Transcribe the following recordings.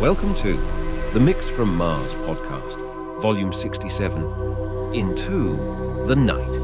Welcome to the Mix from Mars podcast, volume 67, into the night.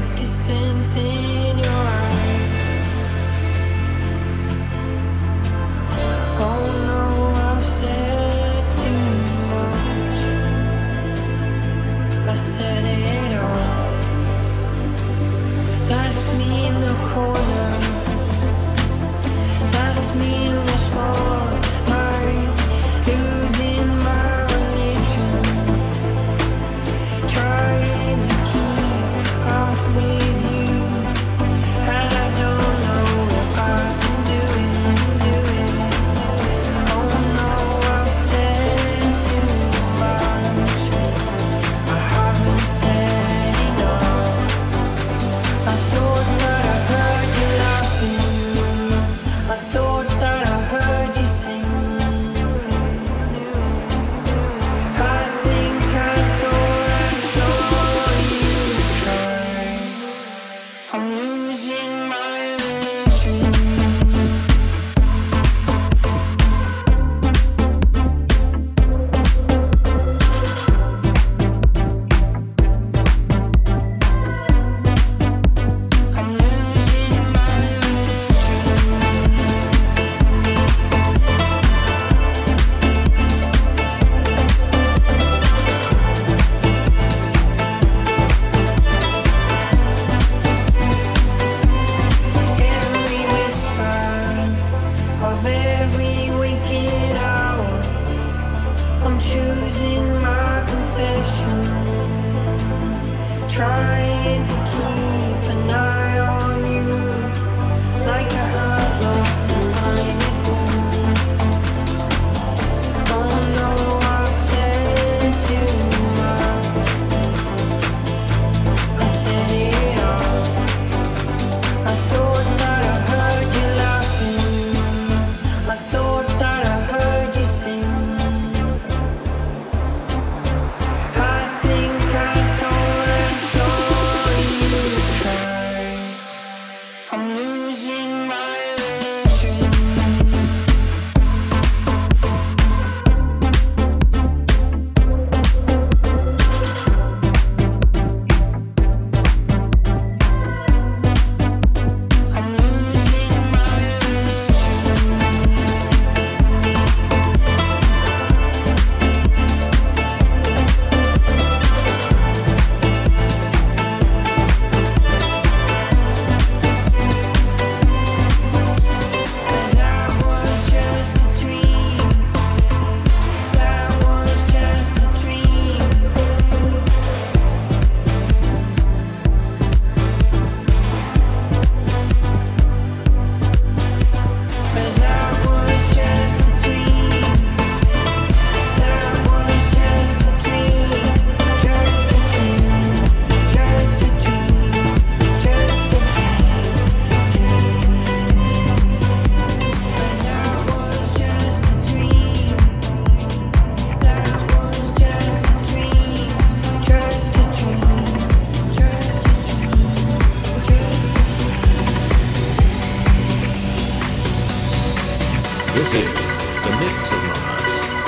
The distance in your eyes.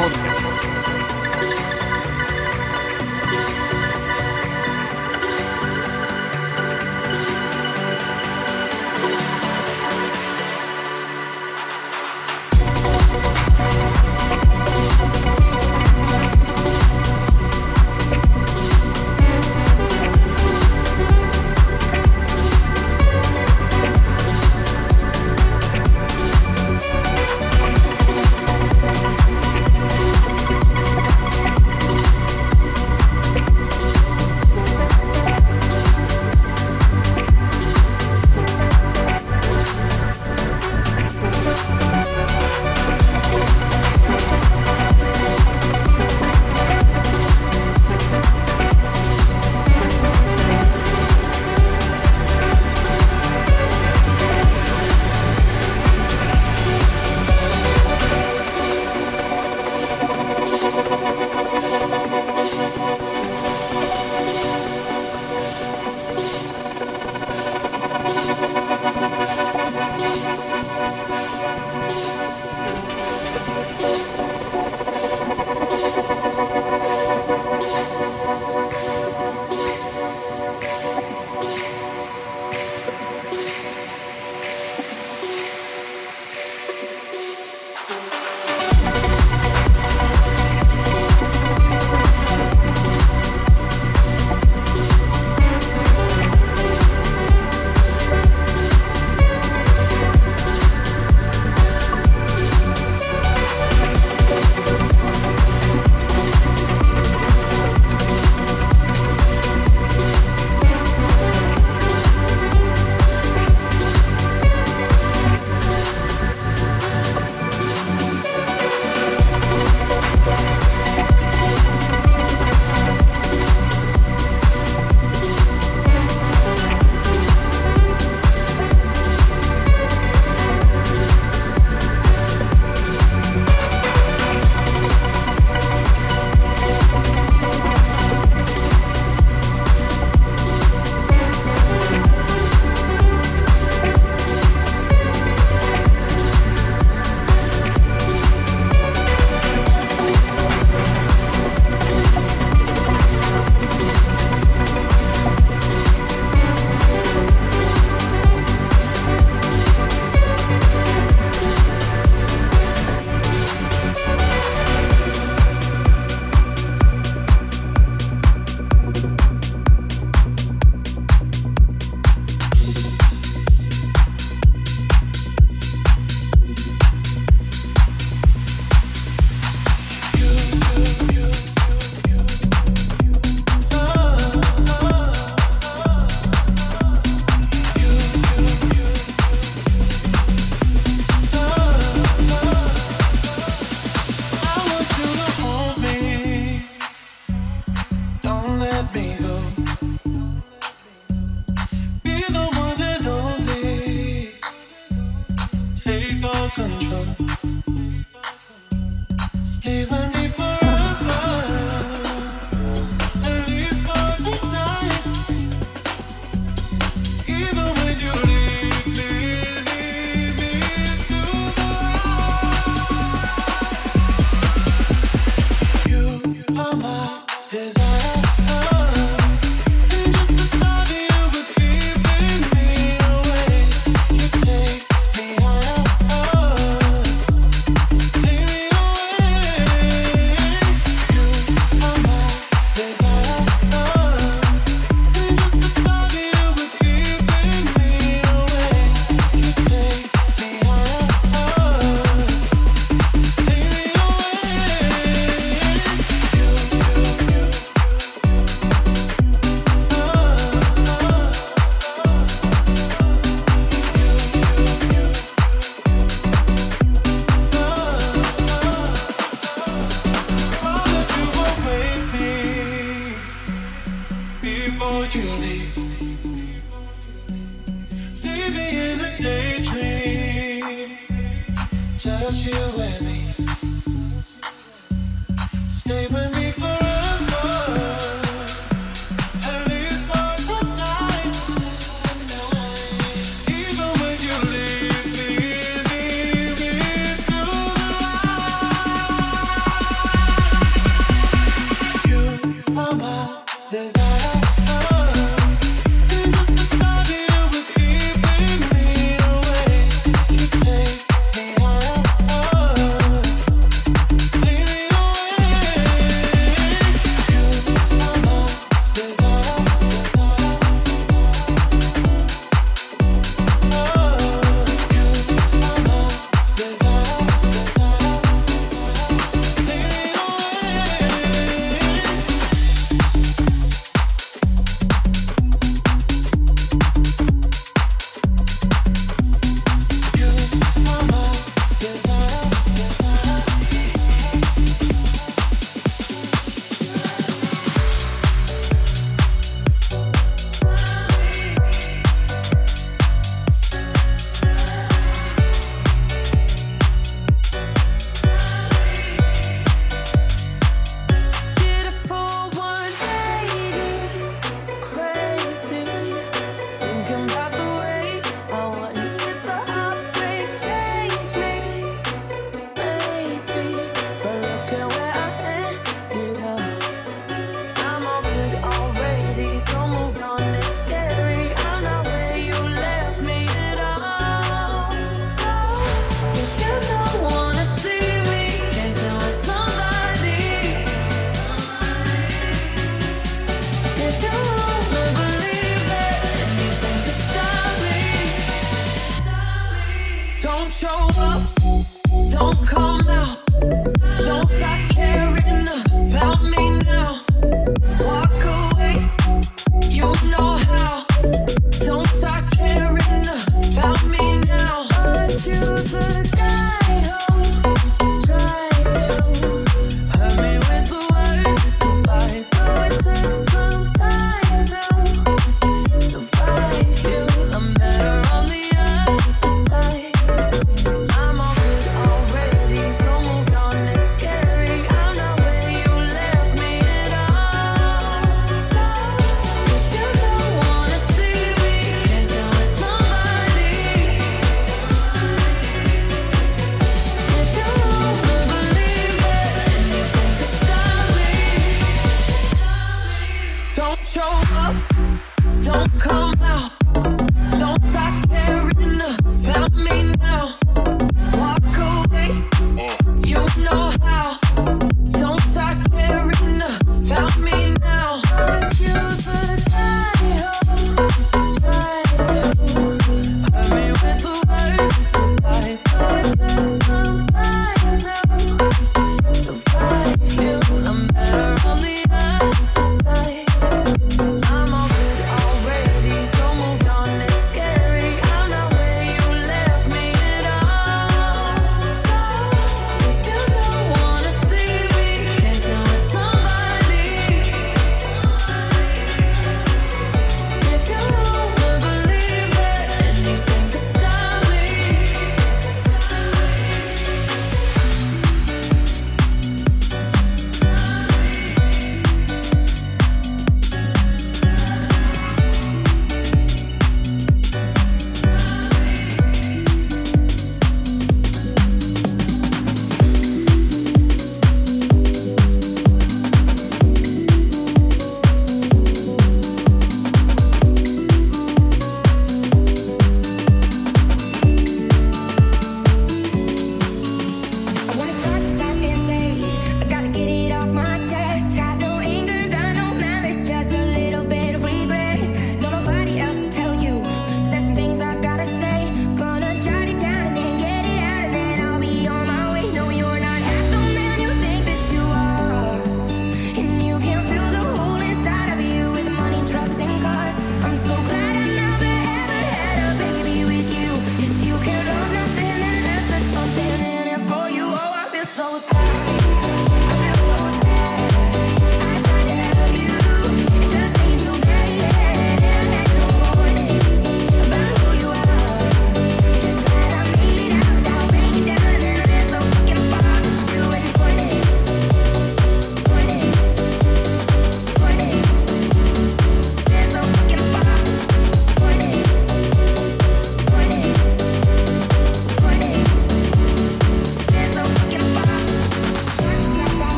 そう。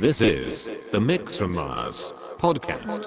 This is the Mix from Mars podcast.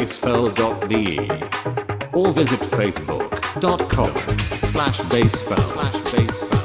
basefeld.de or visit facebook.com slash basefeld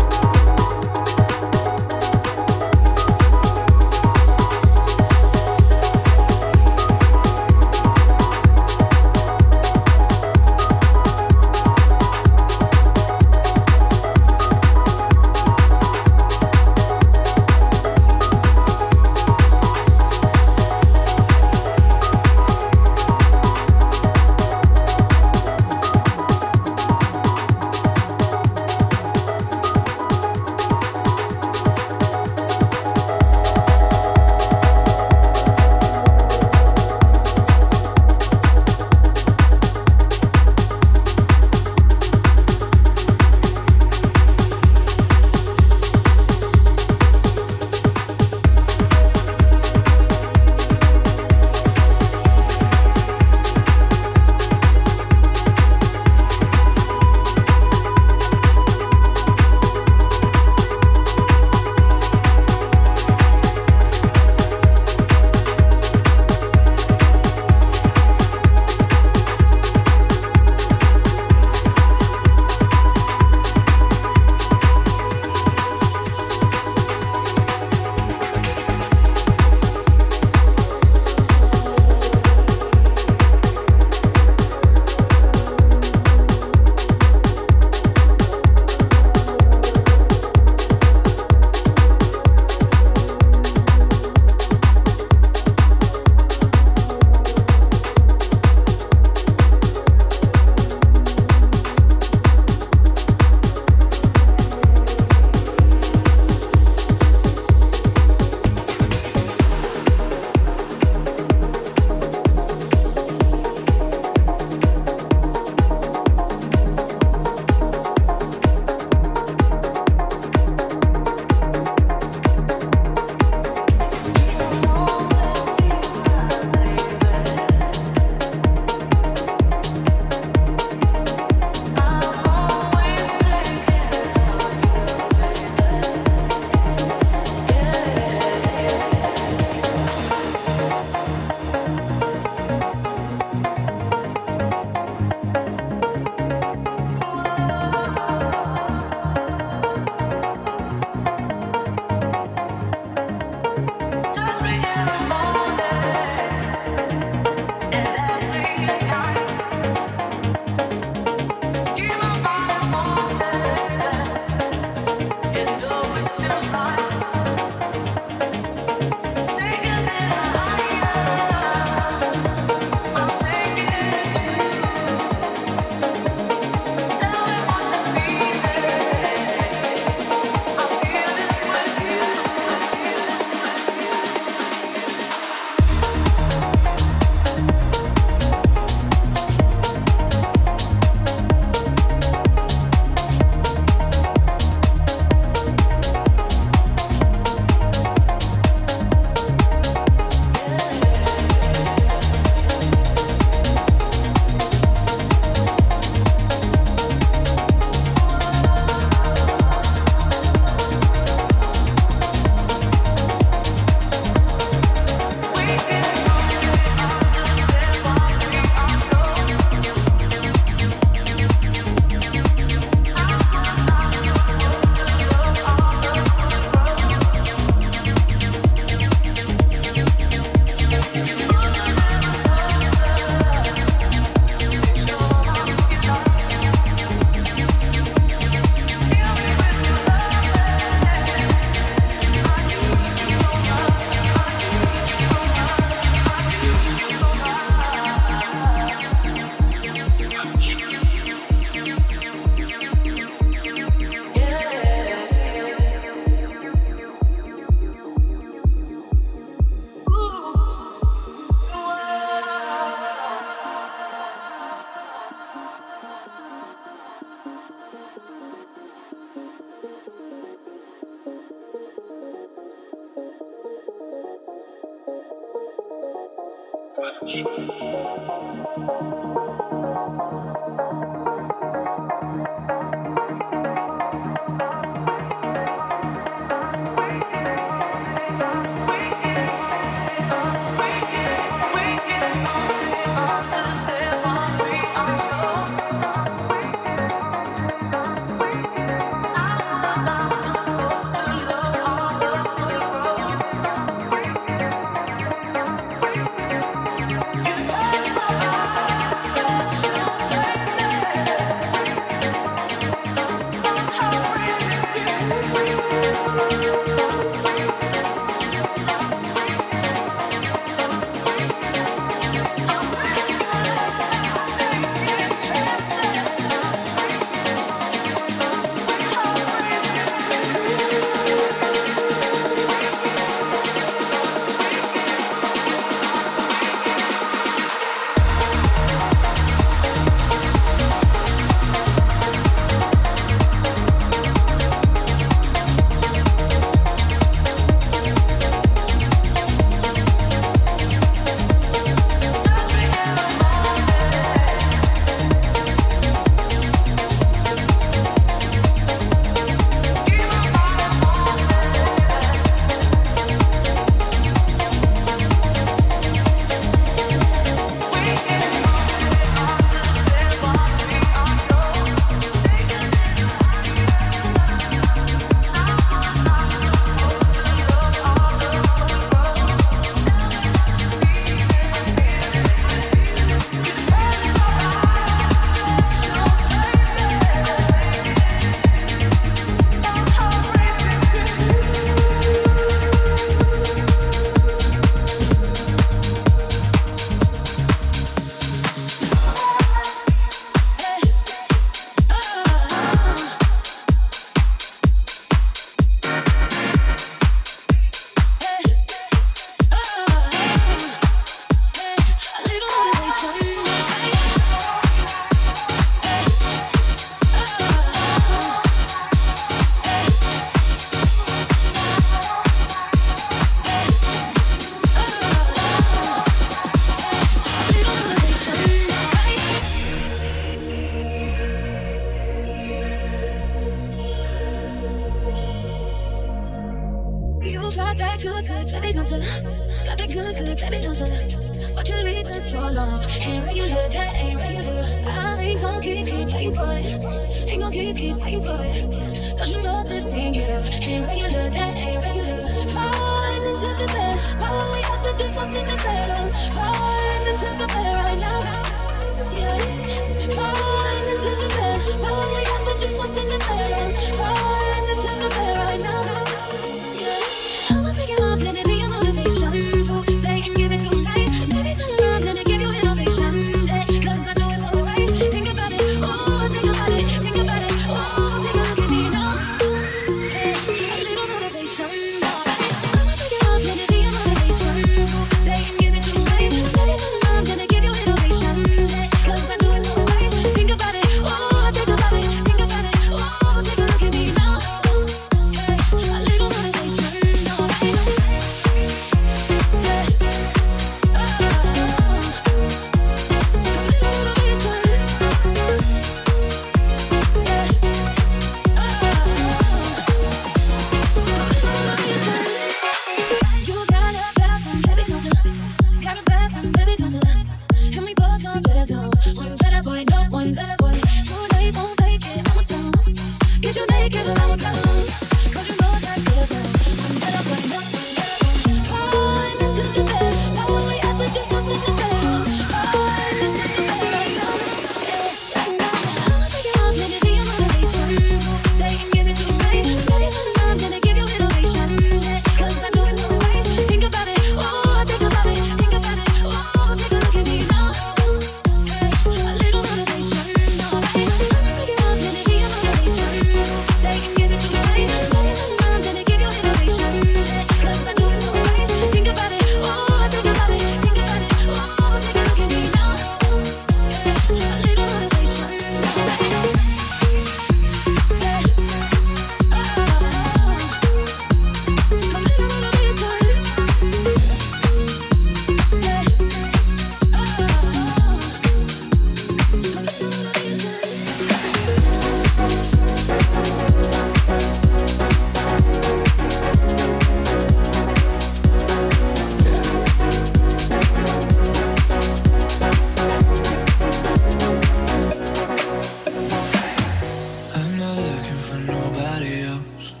looking for nobody else.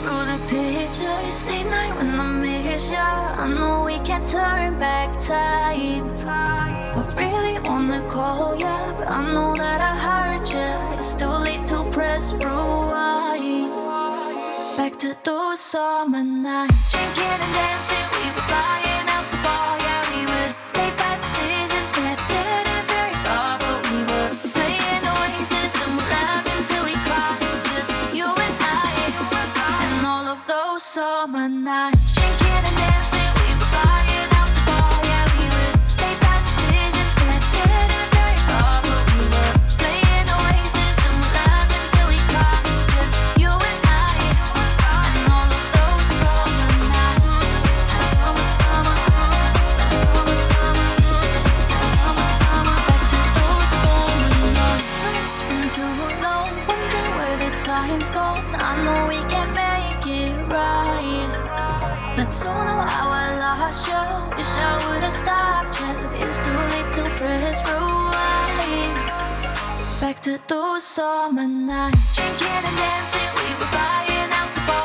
through the pictures late night when I miss ya. I know we can't turn back time. I really wanna call ya, but I know that I hurt ya. It's too late to press rewind. Back to those summer nights, drinking and dancing, we were flying. night. Back to those summer nights, drinking and dancing, we were buying out the bar.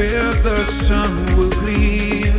Where the sun will gleam.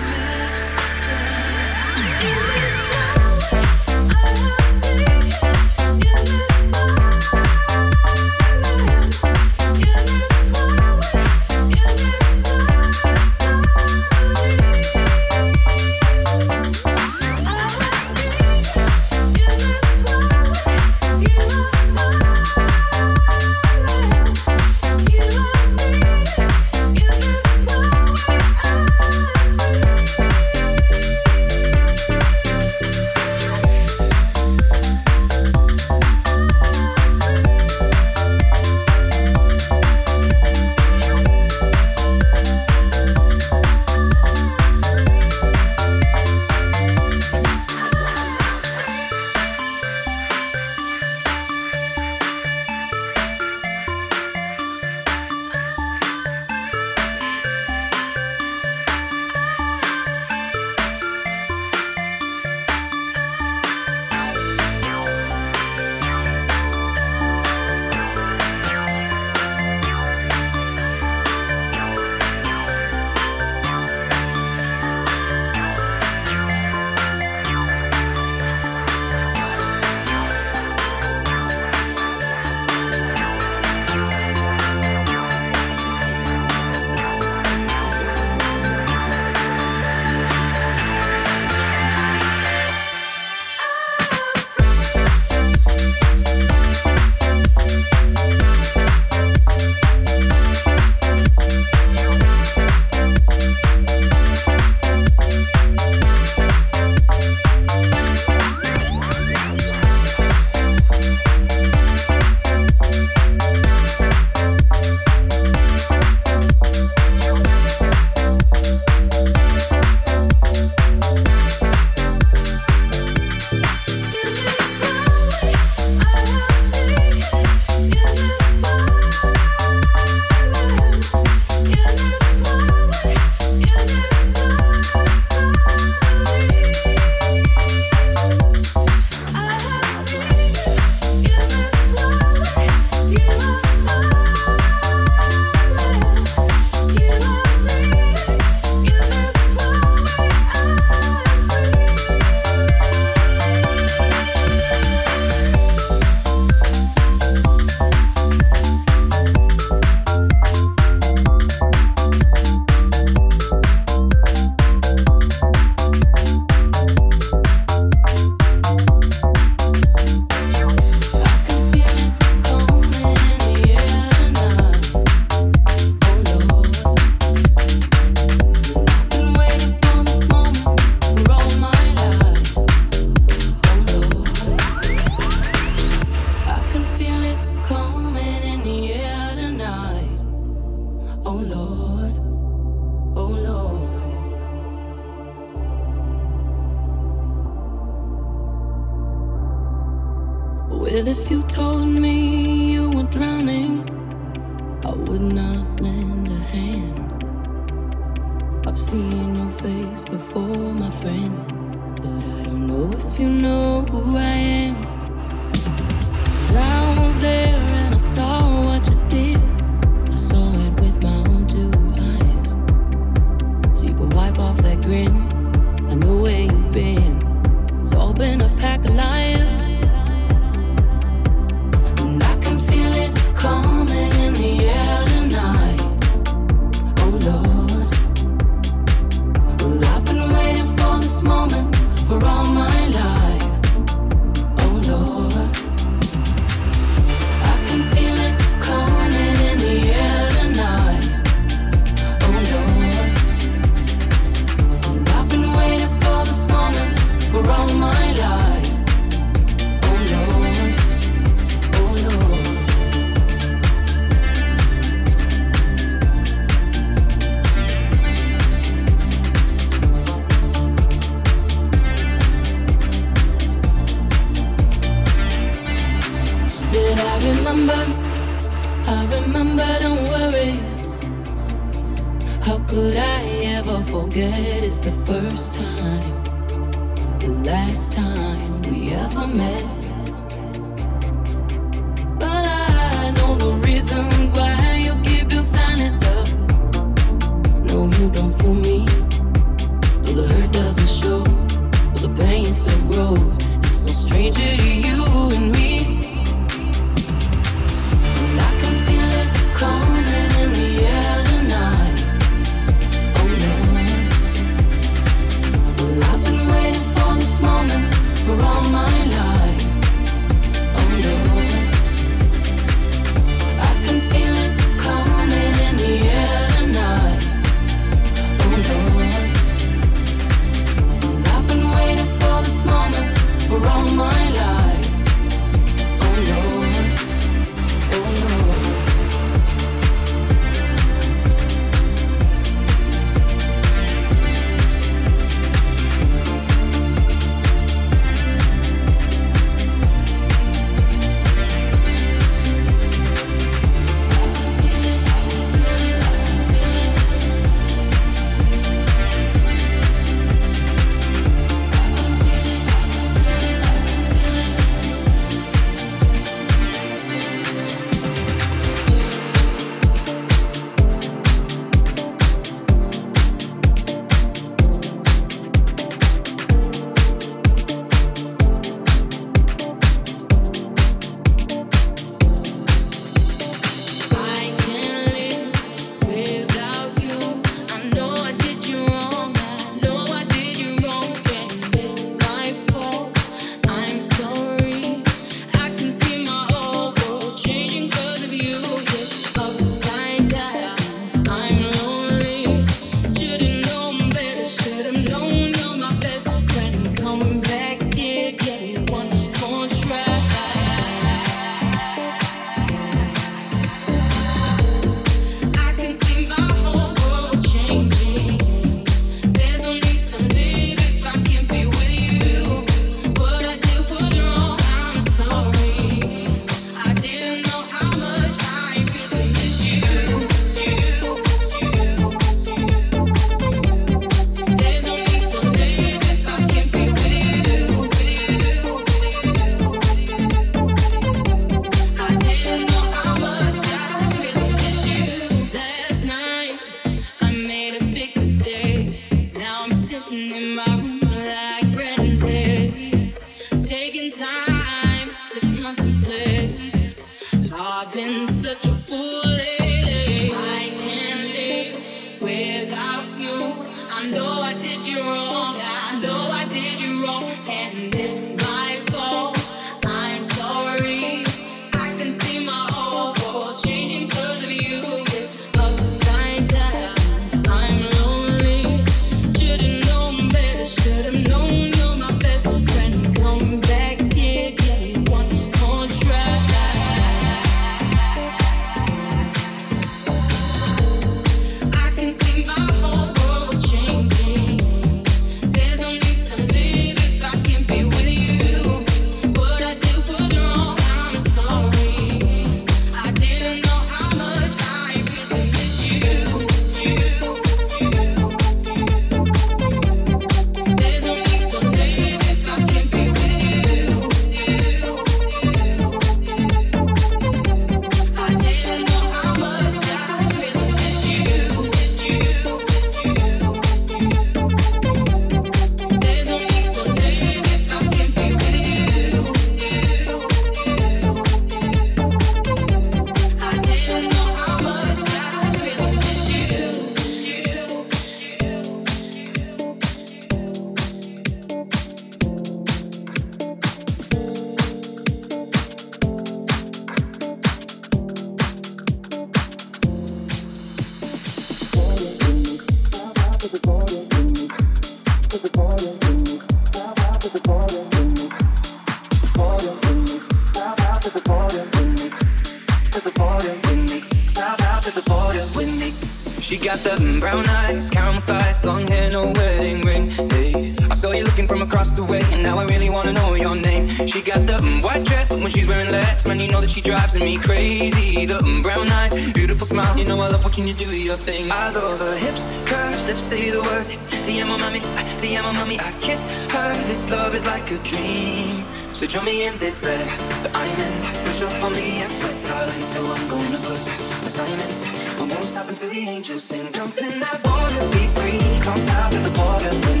seen you do your thing. I love her hips, curves, lips say the words. See, I'm mommy, see, I'm mommy. I kiss her. This love is like a dream. So join me in this bed that I'm in. Push up on me and sweat, darling. So I'm gonna put my time in. I won't stop until the angels sing. Jump in that water, be free. Comes out of the border, when.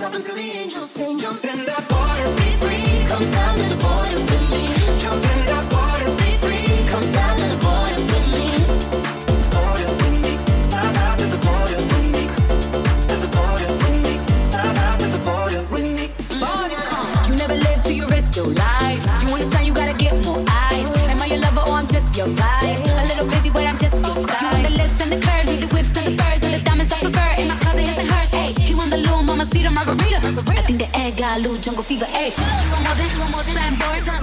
yourself until the angels sing. Jump in that water, be free. Comes down to the border little jungle fever, ayy. This, this,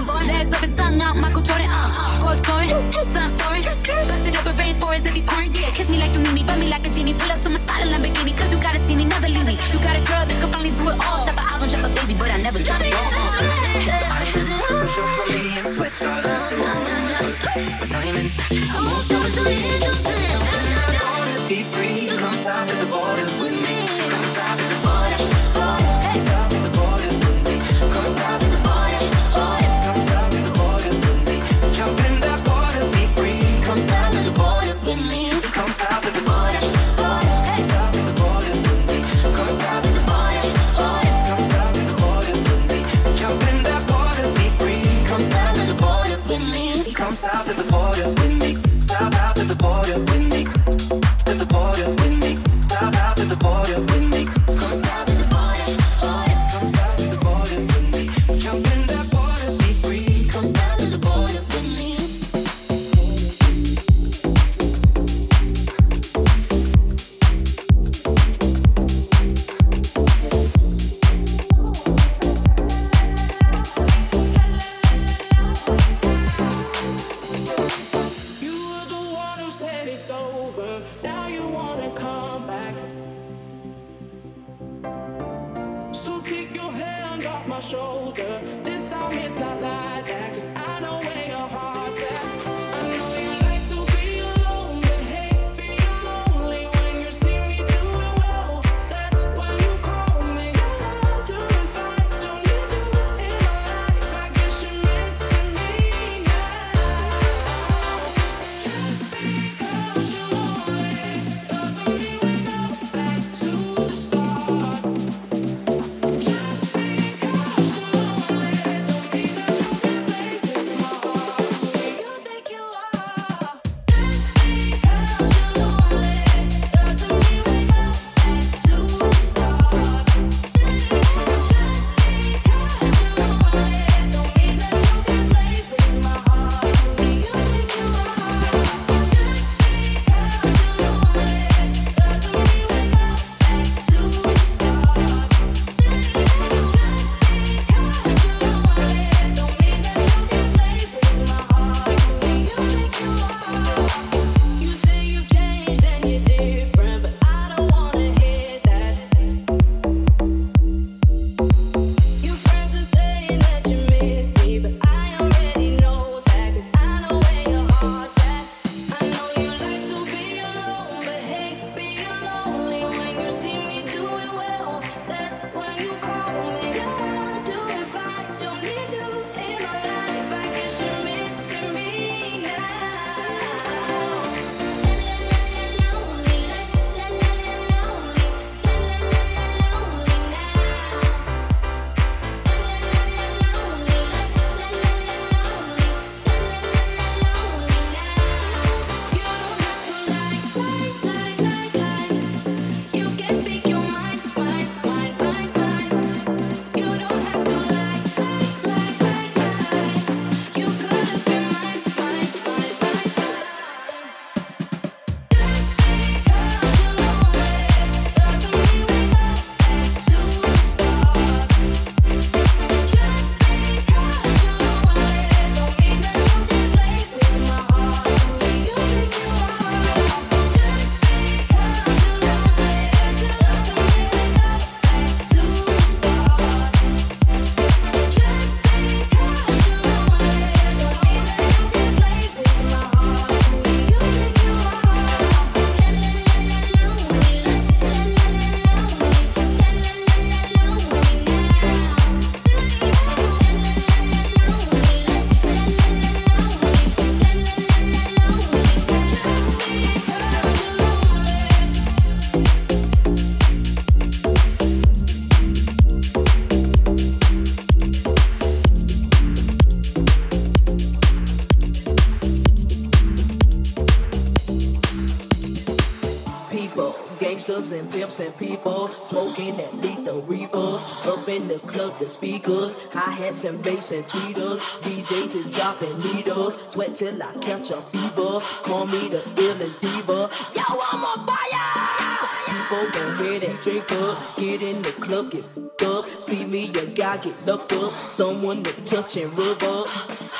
gangsters and pimps and people smoking that lethal reefers. Up in the club, the speakers, hi hats and bass and tweeters. DJs is dropping needles, sweat till I catch a fever. Call me the illest diva. Yo, I'm on fire! People go ahead and drink up, get in the club, get f***ed up. See me, a guy get locked up, someone to touch and rub up.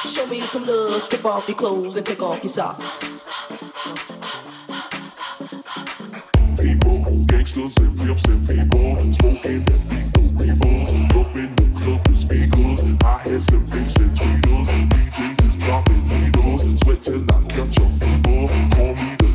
Show me some love, strip off your clothes and take off your socks. Gangsters and pimps and people smoking that lethal reefers. Up in the club, the speakers, hi hats and bass and tweeters. DJs is dropping needles, sweat till I catch a fever. Call me the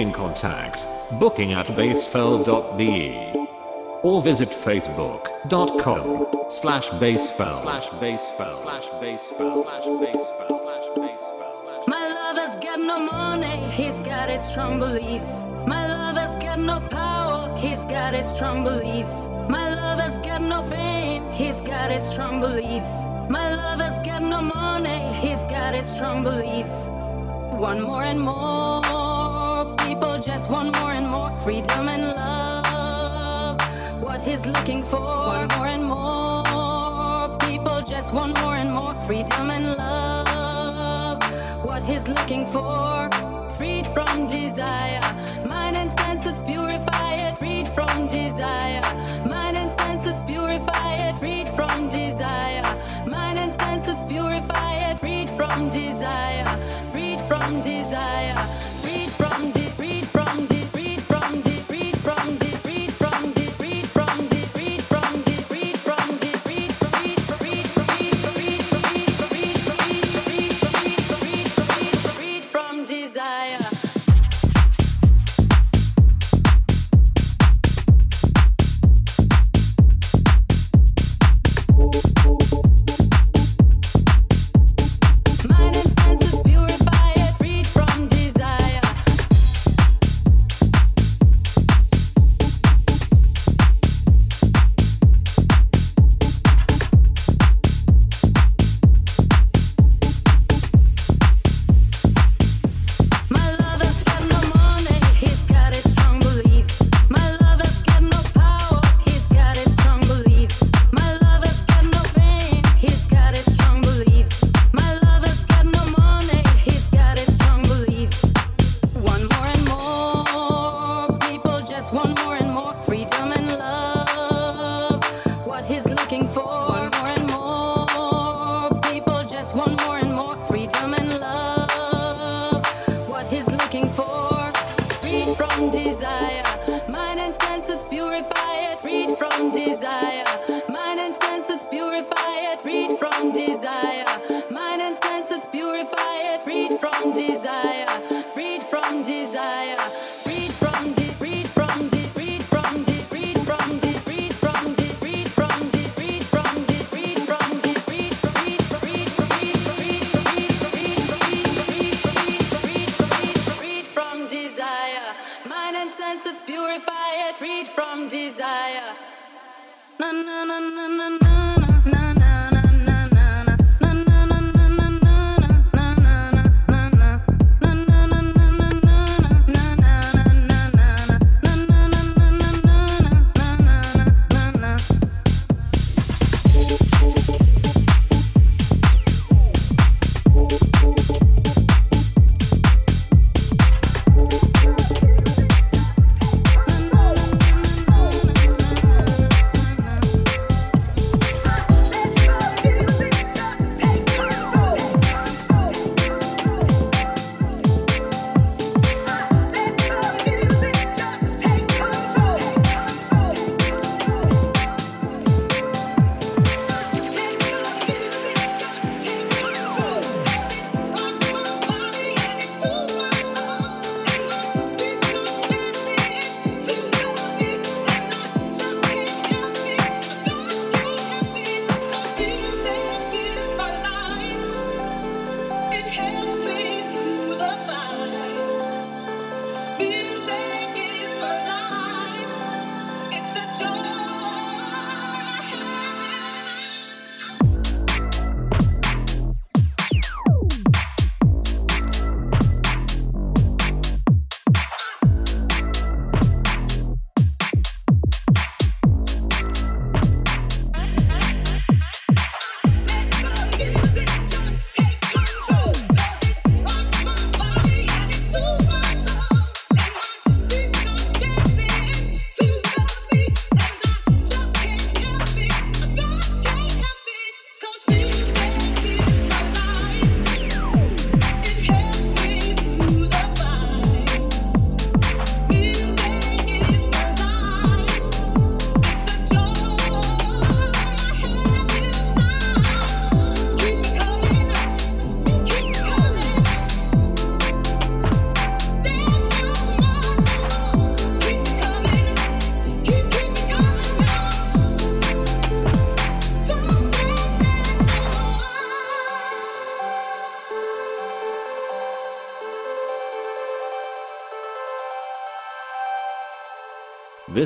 booking contact, booking at basefeld.de. Or visit facebook.com slash basefeld slash basefeld slash basefeld slash basefeld slash basefeld. My lover's got no money, he's got his strong beliefs. My lover's got no power, he's got his strong beliefs. My lover's got no fame, he's got his strong beliefs. My lover's got no money, he's got his strong beliefs. One more and more, just want more and more freedom and love. What he's looking for, one more and more, people just want more and more freedom and love what he's looking for. Freed from desire, mind and senses purified. Freed from desire, mind and senses purified. Freed from desire, mind and senses purified. Freed from desire, freed from desire,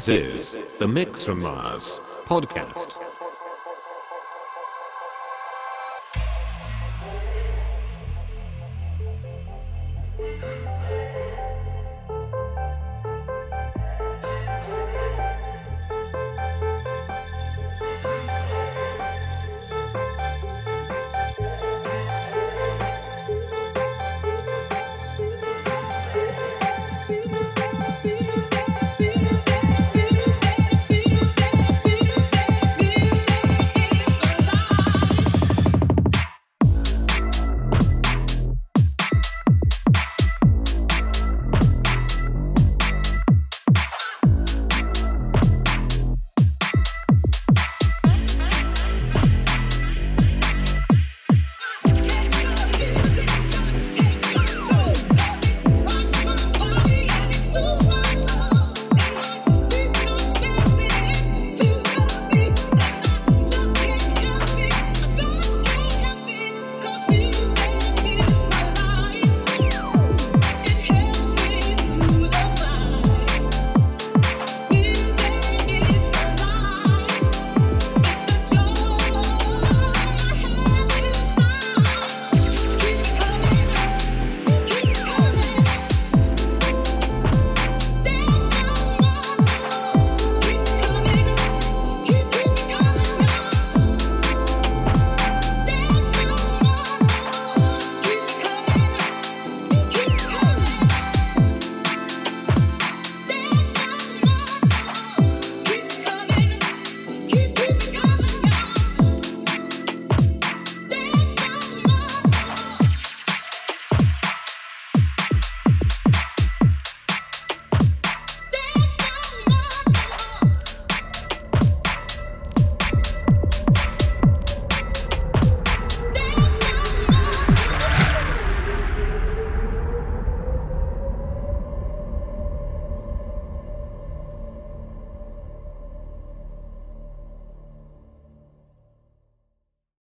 This is the Mix from Mars podcast.